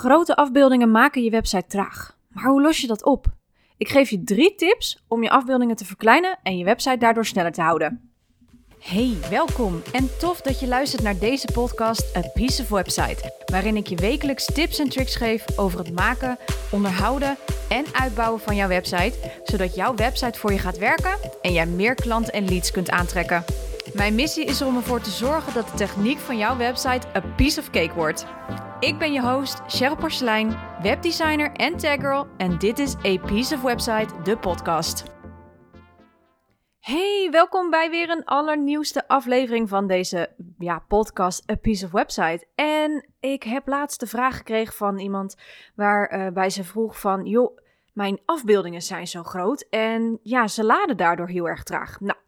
Grote afbeeldingen maken je website traag. Maar hoe los je dat op? Ik geef je drie tips om je afbeeldingen te verkleinen en je website daardoor sneller te houden. Hey, welkom en tof dat je luistert naar deze podcast A Piece of Website, waarin ik je wekelijks tips en tricks geef over het maken, onderhouden en uitbouwen van jouw website, zodat jouw website voor je gaat werken en jij meer klanten en leads kunt aantrekken. Mijn missie is er om ervoor te zorgen dat de techniek van jouw website a piece of cake wordt. Ik ben je host, Cheryl Porcelein, webdesigner en taggirl en dit is A Piece of Website, de podcast. Hey, welkom bij weer een allernieuwste aflevering van deze ja, podcast A Piece of Website. En ik heb laatst de vraag gekregen van iemand waarbij uh, ze vroeg van... joh, mijn afbeeldingen zijn zo groot en ja, ze laden daardoor heel erg traag. Nou,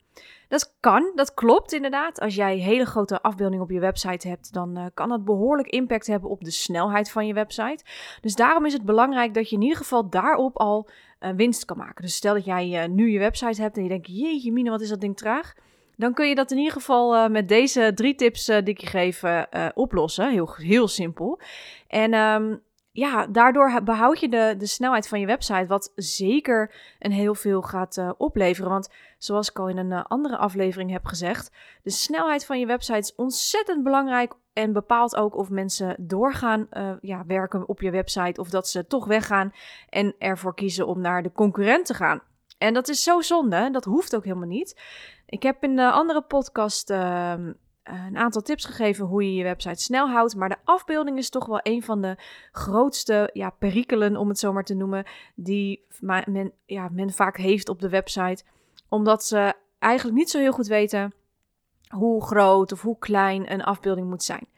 dat kan, dat klopt inderdaad. Als jij hele grote afbeeldingen op je website hebt, dan uh, kan dat behoorlijk impact hebben op de snelheid van je website. Dus daarom is het belangrijk dat je in ieder geval daarop al uh, winst kan maken. Dus stel dat jij uh, nu je website hebt en je denkt, jeetje mine, wat is dat ding traag? Dan kun je dat in ieder geval met deze drie tips die ik je geef oplossen. Heel, heel simpel. En um, ja, daardoor behoud je de, de snelheid van je website, wat zeker een heel veel gaat uh, opleveren. Want zoals ik al in een uh, andere aflevering heb gezegd, de snelheid van je website is ontzettend belangrijk en bepaalt ook of mensen doorgaan uh, ja, werken op je website of dat ze toch weggaan en ervoor kiezen om naar de concurrent te gaan. En dat is zo zonde, dat hoeft ook helemaal niet. Ik heb in de andere podcast ehm, eh, een aantal tips gegeven hoe je je website snel houdt. Maar de afbeelding is toch wel een van de grootste ja, perikelen, om het zo maar te noemen, die men, ja, men vaak heeft op de website. Omdat ze eigenlijk niet zo heel goed weten hoe groot of hoe klein een afbeelding moet zijn.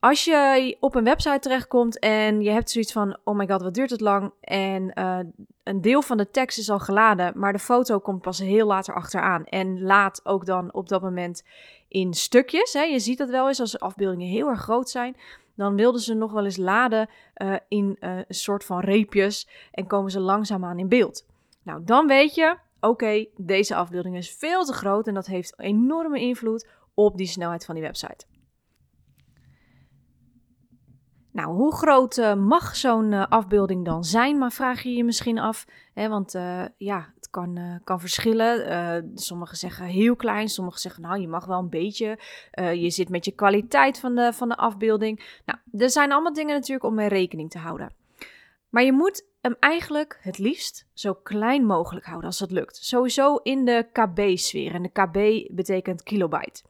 Als je op een website terechtkomt en je hebt zoiets van: oh my god, wat duurt het lang? En uh, een deel van de tekst is al geladen, maar de foto komt pas heel later achteraan. En laat ook dan op dat moment in stukjes. Hè. Je ziet dat wel eens als afbeeldingen heel erg groot zijn. Dan wilden ze nog wel eens laden uh, in uh, een soort van reepjes en komen ze langzaamaan in beeld. Nou, dan weet je, oké, deze afbeelding is veel te groot en dat heeft enorme invloed op die snelheid van die website. Nou, hoe groot uh, mag zo'n uh, afbeelding dan zijn? Maar vraag je je misschien af. Hè, want uh, ja, het kan, kan verschillen. sommigen zeggen heel klein, sommigen zeggen nou, je mag wel een beetje. je zit met je kwaliteit van de, van de afbeelding. Nou, er zijn allemaal dingen natuurlijk om mee rekening te houden. Maar je moet hem eigenlijk het liefst zo klein mogelijk houden als dat lukt. Sowieso in de KB-sfeer. En de KB betekent kilobyte.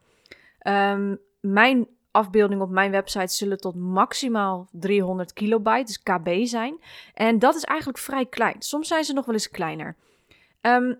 Um, mijn afbeeldingen op mijn website zullen tot maximaal 300 kilobyte, dus KB zijn. En dat is eigenlijk vrij klein. Soms zijn ze nog wel eens kleiner. Um,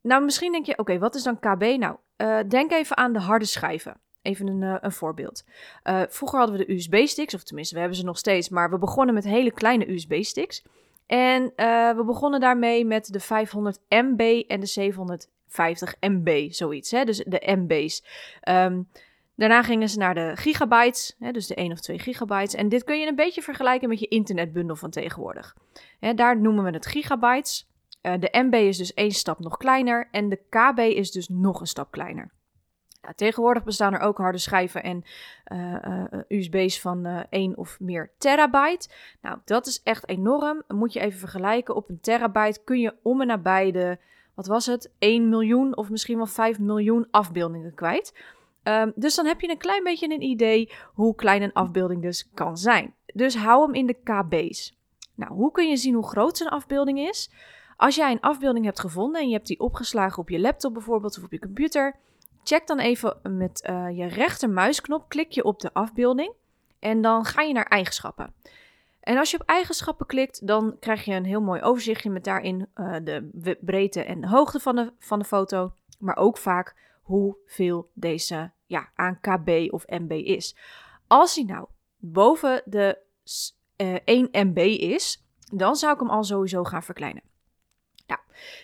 nou, misschien denk je, oké, wat is dan KB? Nou, uh, denk even aan de harde schijven. Even een, uh, een voorbeeld. Uh, vroeger hadden we de USB-sticks, of tenminste, we hebben ze nog steeds, maar we begonnen met hele kleine USB-sticks. En we begonnen daarmee met de 500 MB en de 750 MB, zoiets. Hè? Dus de MB's. Um, Daarna gingen ze naar de gigabytes, hè, dus de 1 of 2 gigabytes. En dit kun je een beetje vergelijken met je internetbundel van tegenwoordig. Hè, daar noemen we het gigabytes. Uh, de MB is dus één stap nog kleiner en de KB is dus nog een stap kleiner. Nou, tegenwoordig bestaan er ook harde schijven en uh, uh, USB's van uh, 1 of meer terabyte. Nou, dat is echt enorm. Moet je even vergelijken. Op een terabyte kun je om en nabij de, wat was het, 1 miljoen of misschien wel 5 miljoen afbeeldingen kwijt. Um, dus dan heb je een klein beetje een idee hoe klein een afbeelding dus kan zijn. Dus hou hem in de kb's. Nou, hoe kun je zien hoe groot zo'n afbeelding is? Als jij een afbeelding hebt gevonden en je hebt die opgeslagen op je laptop bijvoorbeeld of op je computer, check dan even met uh, je rechtermuisknop, klik je op de afbeelding en dan ga je naar eigenschappen. En als je op eigenschappen klikt, dan krijg je een heel mooi overzichtje met daarin uh, de breedte en hoogte van de, van de foto, maar ook vaak hoeveel deze ja, aan KB of MB is. Als hij nou boven de uh, eh, 1 MB is, dan zou ik hem al sowieso gaan verkleinen. Nou,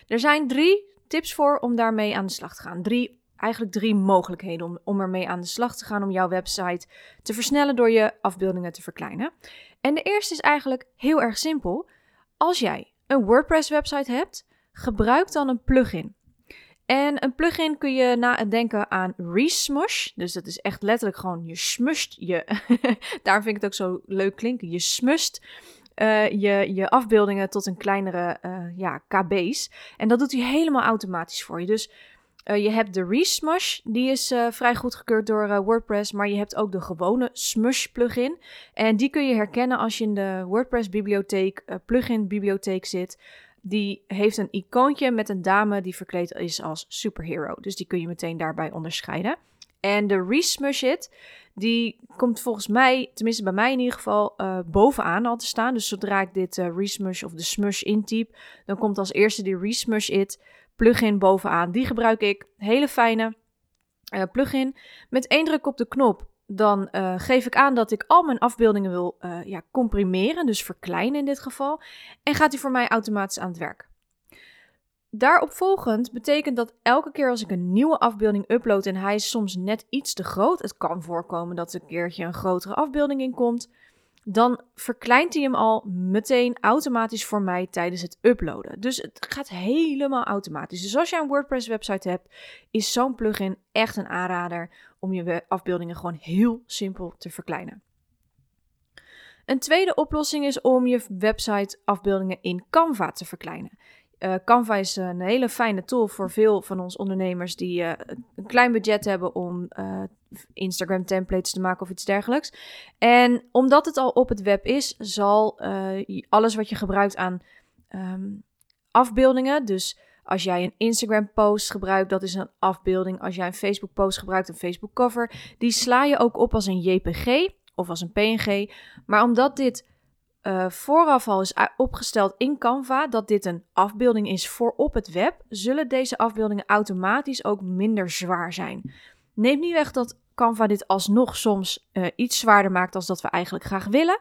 er zijn drie tips voor om daarmee aan de slag te gaan. Drie, eigenlijk drie mogelijkheden om, om ermee aan de slag te gaan om jouw website te versnellen door je afbeeldingen te verkleinen. En de eerste is eigenlijk heel erg simpel. Als jij een WordPress website hebt, gebruik dan een plugin. En een plugin kun je nadenken aan Resmush. Dus dat is echt letterlijk gewoon je smusht je. Daar vind ik het ook zo leuk klinken. Je smust uh, je, je afbeeldingen tot een kleinere uh, ja, kb's. En dat doet hij helemaal automatisch voor je. Dus uh, je hebt de Resmush, die is vrij goedgekeurd door WordPress. Maar je hebt ook de gewone Smush plugin. En die kun je herkennen als je in de WordPress bibliotheek, plugin bibliotheek zit die heeft een icoontje met een dame die verkleed is als superhero. Dus die kun je meteen daarbij onderscheiden. En de Resmush It, die komt volgens mij, tenminste bij mij in ieder geval, uh, bovenaan al te staan. Dus zodra ik dit uh, Resmush of de Smush intyp, dan komt als eerste die Resmush It plugin bovenaan. Die gebruik ik. Hele fijne uh, plugin. Met één druk op de knop dan uh, geef ik aan dat ik al mijn afbeeldingen wil uh, ja, comprimeren, dus verkleinen in dit geval. En gaat hij voor mij automatisch aan het werk. Daaropvolgend betekent dat elke keer als ik een nieuwe afbeelding upload en hij is soms net iets te groot, het kan voorkomen dat er een keertje een grotere afbeelding in komt, dan verkleint hij hem al meteen automatisch voor mij tijdens het uploaden. Dus het gaat helemaal automatisch. Dus als je een WordPress website hebt, is zo'n plugin echt een aanrader om je afbeeldingen gewoon heel simpel te verkleinen. Een tweede oplossing is om je website afbeeldingen in Canva te verkleinen. Uh, Canva is een hele fijne tool voor veel van ons ondernemers die uh, een klein budget hebben om Instagram templates te maken of iets dergelijks. En omdat het al op het web is, zal alles wat je gebruikt aan um, afbeeldingen, dus als jij een Instagram post gebruikt, dat is een afbeelding. Als jij een Facebook post gebruikt, een Facebook cover, die sla je ook op als een JPG of als een PNG. Maar omdat dit uh, vooraf al is opgesteld in Canva dat dit een afbeelding is voor op het web, zullen deze afbeeldingen automatisch ook minder zwaar zijn. Neemt niet weg dat Canva dit alsnog soms uh, iets zwaarder maakt dan dat we eigenlijk graag willen.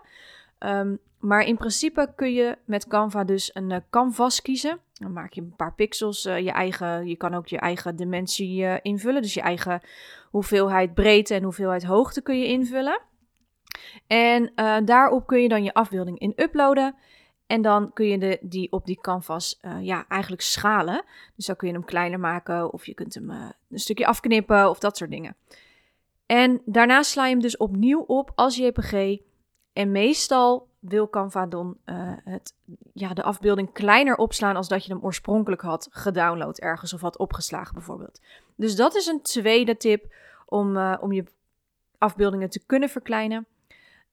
Um, maar in principe kun je met Canva dus een uh, canvas kiezen. Dan maak je een paar pixels, je, eigen, je kan ook je eigen dimensie invullen. Dus je eigen hoeveelheid breedte en hoeveelheid hoogte kun je invullen. En daarop kun je dan je afbeelding in uploaden. En dan kun je de, die op die canvas ja, eigenlijk schalen. Dus dan kun je hem kleiner maken of je kunt hem een stukje afknippen of dat soort dingen. En daarna sla je hem dus opnieuw op als JPG. En meestal wil Canva dan het, ja, de afbeelding kleiner opslaan als dat je hem oorspronkelijk had gedownload ergens of had opgeslagen bijvoorbeeld. Dus dat is een tweede tip om, om je afbeeldingen te kunnen verkleinen.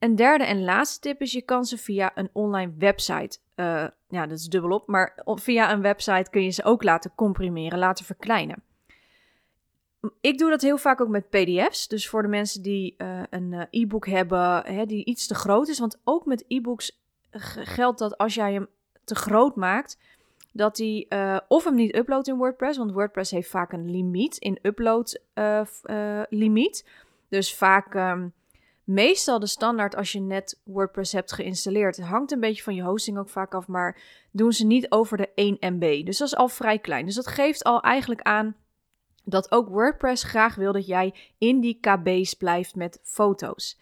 Een derde en laatste tip is je kan ze via een online website, uh, ja dat is dubbelop, maar via een website kun je ze ook laten comprimeren, laten verkleinen. Ik doe dat heel vaak ook met PDF's. Dus voor de mensen die uh, een uh, e-book hebben, hè, die iets te groot is. Want ook met e-books geldt dat als jij hem te groot maakt, dat hij of hem niet uploadt in WordPress. Want WordPress heeft vaak een limiet in upload limiet. Dus vaak, um, meestal de standaard als je net WordPress hebt geïnstalleerd. Het hangt een beetje van je hosting ook vaak af, maar doen ze niet over de 1 MB. Dus dat is al vrij klein. Dus dat geeft al eigenlijk aan dat ook WordPress graag wil dat jij in die KB's blijft met foto's.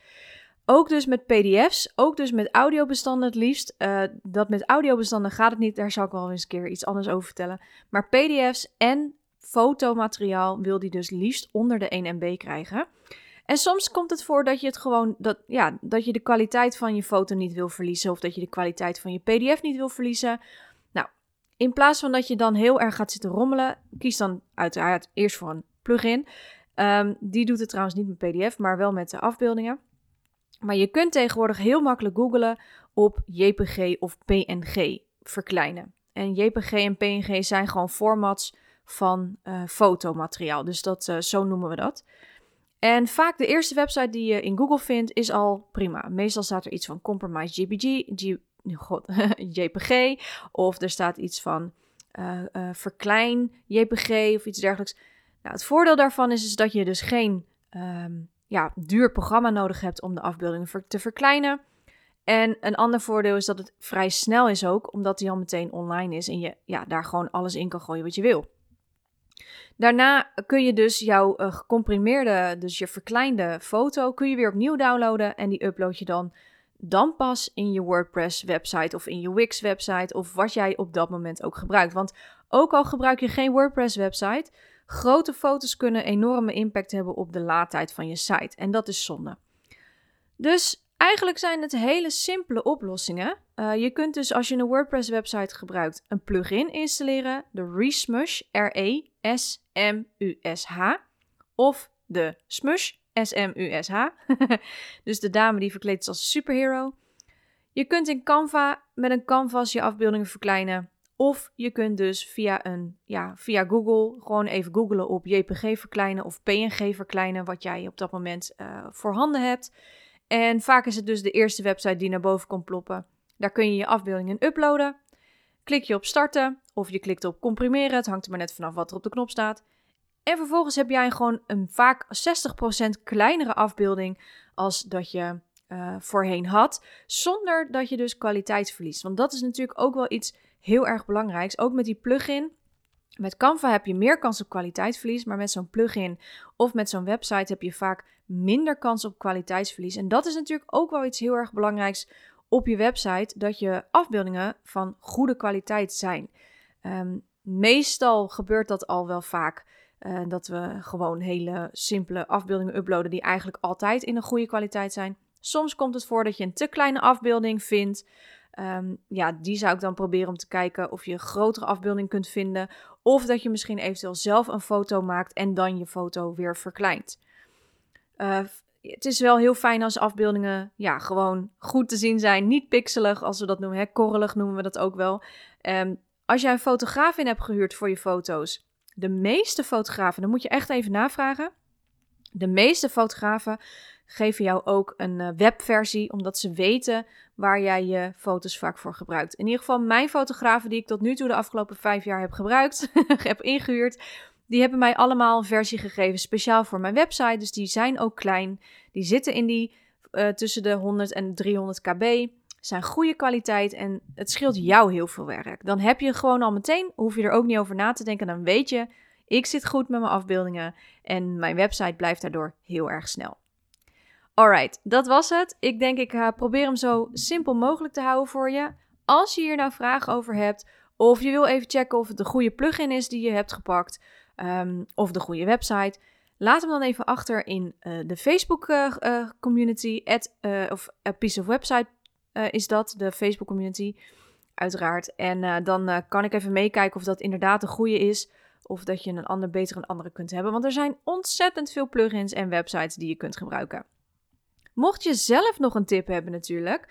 Ook dus met PDF's, ook dus met audiobestanden het liefst. Uh, dat met audiobestanden gaat het niet, daar zal ik wel eens een keer iets anders over vertellen. Maar PDF's en fotomateriaal wil die dus liefst onder de 1 MB krijgen. En soms komt het voor dat je het gewoon, dat, ja, dat je de kwaliteit van je foto niet wil verliezen. Of dat je de kwaliteit van je PDF niet wil verliezen. In plaats van dat je dan heel erg gaat zitten rommelen, kies dan uiteraard eerst voor een plugin. Um, die doet het trouwens niet met PDF, maar wel met de afbeeldingen. Maar je kunt tegenwoordig heel makkelijk googlen op JPG of PNG verkleinen. En JPG en PNG zijn gewoon formats van uh, fotomateriaal. Dus dat, uh, zo noemen we dat. En vaak de eerste website die je in Google vindt is al prima. Meestal staat er iets van Compromise JPG, God, JPG. Of er staat iets van uh, verklein JPG of iets dergelijks. Nou, het voordeel daarvan is, is dat je dus geen um, ja, duur programma nodig hebt om de afbeeldingen te verkleinen. En een ander voordeel is dat het vrij snel is ook, omdat die al meteen online is en je ja, daar gewoon alles in kan gooien wat je wil. Daarna kun je dus jouw uh, gecomprimeerde, dus je verkleinde foto, kun je weer opnieuw downloaden en die upload je dan dan pas in je WordPress website of in je Wix website of wat jij op dat moment ook gebruikt. Want ook al gebruik je geen WordPress website, grote foto's kunnen enorme impact hebben op de laadtijd van je site. En dat is zonde. Dus eigenlijk zijn het hele simpele oplossingen. Uh, je kunt dus als je een WordPress website gebruikt een plugin installeren, de Resmush, R-E-S-M-U-S-H, of de Smush, S-M-U-S-H. dus de dame die verkleed is als superhero. Je kunt in Canva met een canvas je afbeeldingen verkleinen. Of je kunt dus via, een, ja, via Google gewoon even googlen op JPG verkleinen of PNG verkleinen, wat jij op dat moment uh, voorhanden hebt. En vaak is het dus de eerste website die naar boven komt ploppen. Daar kun je je afbeeldingen uploaden. Klik je op starten of je klikt op comprimeren. Het hangt er maar net vanaf wat er op de knop staat. En vervolgens heb jij gewoon een vaak 60% kleinere afbeelding als dat je uh, voorheen had. Zonder dat je dus kwaliteit verliest. Want dat is natuurlijk ook wel iets heel erg belangrijks. Ook met die plugin. Met Canva heb je meer kans op kwaliteitsverlies, maar met zo'n plugin of met zo'n website heb je vaak minder kans op kwaliteitsverlies. En dat is natuurlijk ook wel iets heel erg belangrijks op je website, dat je afbeeldingen van goede kwaliteit zijn. Um, meestal gebeurt dat al wel vaak. Uh, dat we gewoon hele simpele afbeeldingen uploaden die eigenlijk altijd in een goede kwaliteit zijn. Soms komt het voor dat je een te kleine afbeelding vindt. Um, ja, die zou ik dan proberen om te kijken of je een grotere afbeelding kunt vinden. Of dat je misschien eventueel zelf een foto maakt en dan je foto weer verkleint. Uh, het is wel heel fijn als afbeeldingen ja, gewoon goed te zien zijn. Niet pixelig, als we dat noemen. Hè? Korrelig noemen we dat ook wel. Um, als jij een fotograaf in hebt gehuurd voor je foto's. De meeste fotografen, dan moet je echt even navragen. De meeste fotografen geven jou ook een uh, webversie, omdat ze weten waar jij je foto's vaak voor gebruikt. In ieder geval, mijn fotografen die ik tot nu toe de afgelopen vijf jaar heb gebruikt, heb ingehuurd, die hebben mij allemaal een versie gegeven speciaal voor mijn website. Dus die zijn ook klein. Die zitten in die uh, tussen de 100 en 300 kb. Zijn goede kwaliteit en het scheelt jou heel veel werk. Dan heb je gewoon al meteen, hoef je er ook niet over na te denken. Dan weet je, ik zit goed met mijn afbeeldingen en mijn website blijft daardoor heel erg snel. Alright, dat was het. Ik denk ik uh, probeer hem zo simpel mogelijk te houden voor je. Als je hier nou vragen over hebt, of je wil even checken of het de goede plugin is die je hebt gepakt, um, of de goede website, laat hem dan even achter in uh, de Facebook uh, uh, community, at, of a piece of website is dat, de Facebook community, uiteraard. En dan kan ik even meekijken of dat inderdaad de goede is. Of dat je een ander beter een andere kunt hebben. Want er zijn ontzettend veel plugins en websites die je kunt gebruiken. Mocht je zelf nog een tip hebben natuurlijk,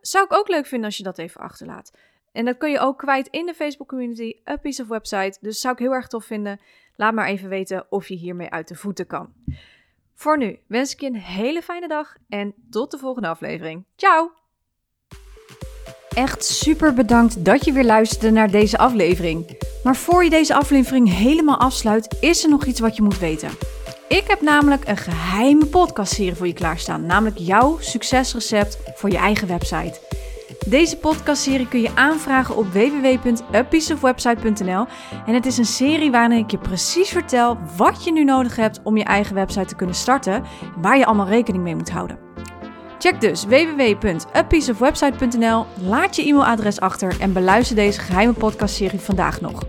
zou ik ook leuk vinden als je dat even achterlaat. En dat kun je ook kwijt in de Facebook community, A Piece of Website. Dus zou ik heel erg tof vinden. Laat maar even weten of je hiermee uit de voeten kan. Voor nu wens ik je een hele fijne dag en tot de volgende aflevering. Ciao! Echt super bedankt dat je weer luisterde naar deze aflevering. Maar voor je deze aflevering helemaal afsluit, is er nog iets wat je moet weten. Ik heb namelijk een geheime podcastserie voor je klaarstaan, namelijk jouw succesrecept voor je eigen website. Deze podcastserie kun je aanvragen op www.apieceofwebsite.nl en het is een serie waarin ik je precies vertel wat je nu nodig hebt om je eigen website te kunnen starten en waar je allemaal rekening mee moet houden. Check dus www.apieceofwebsite.nl, laat je e-mailadres achter en beluister deze geheime podcastserie vandaag nog.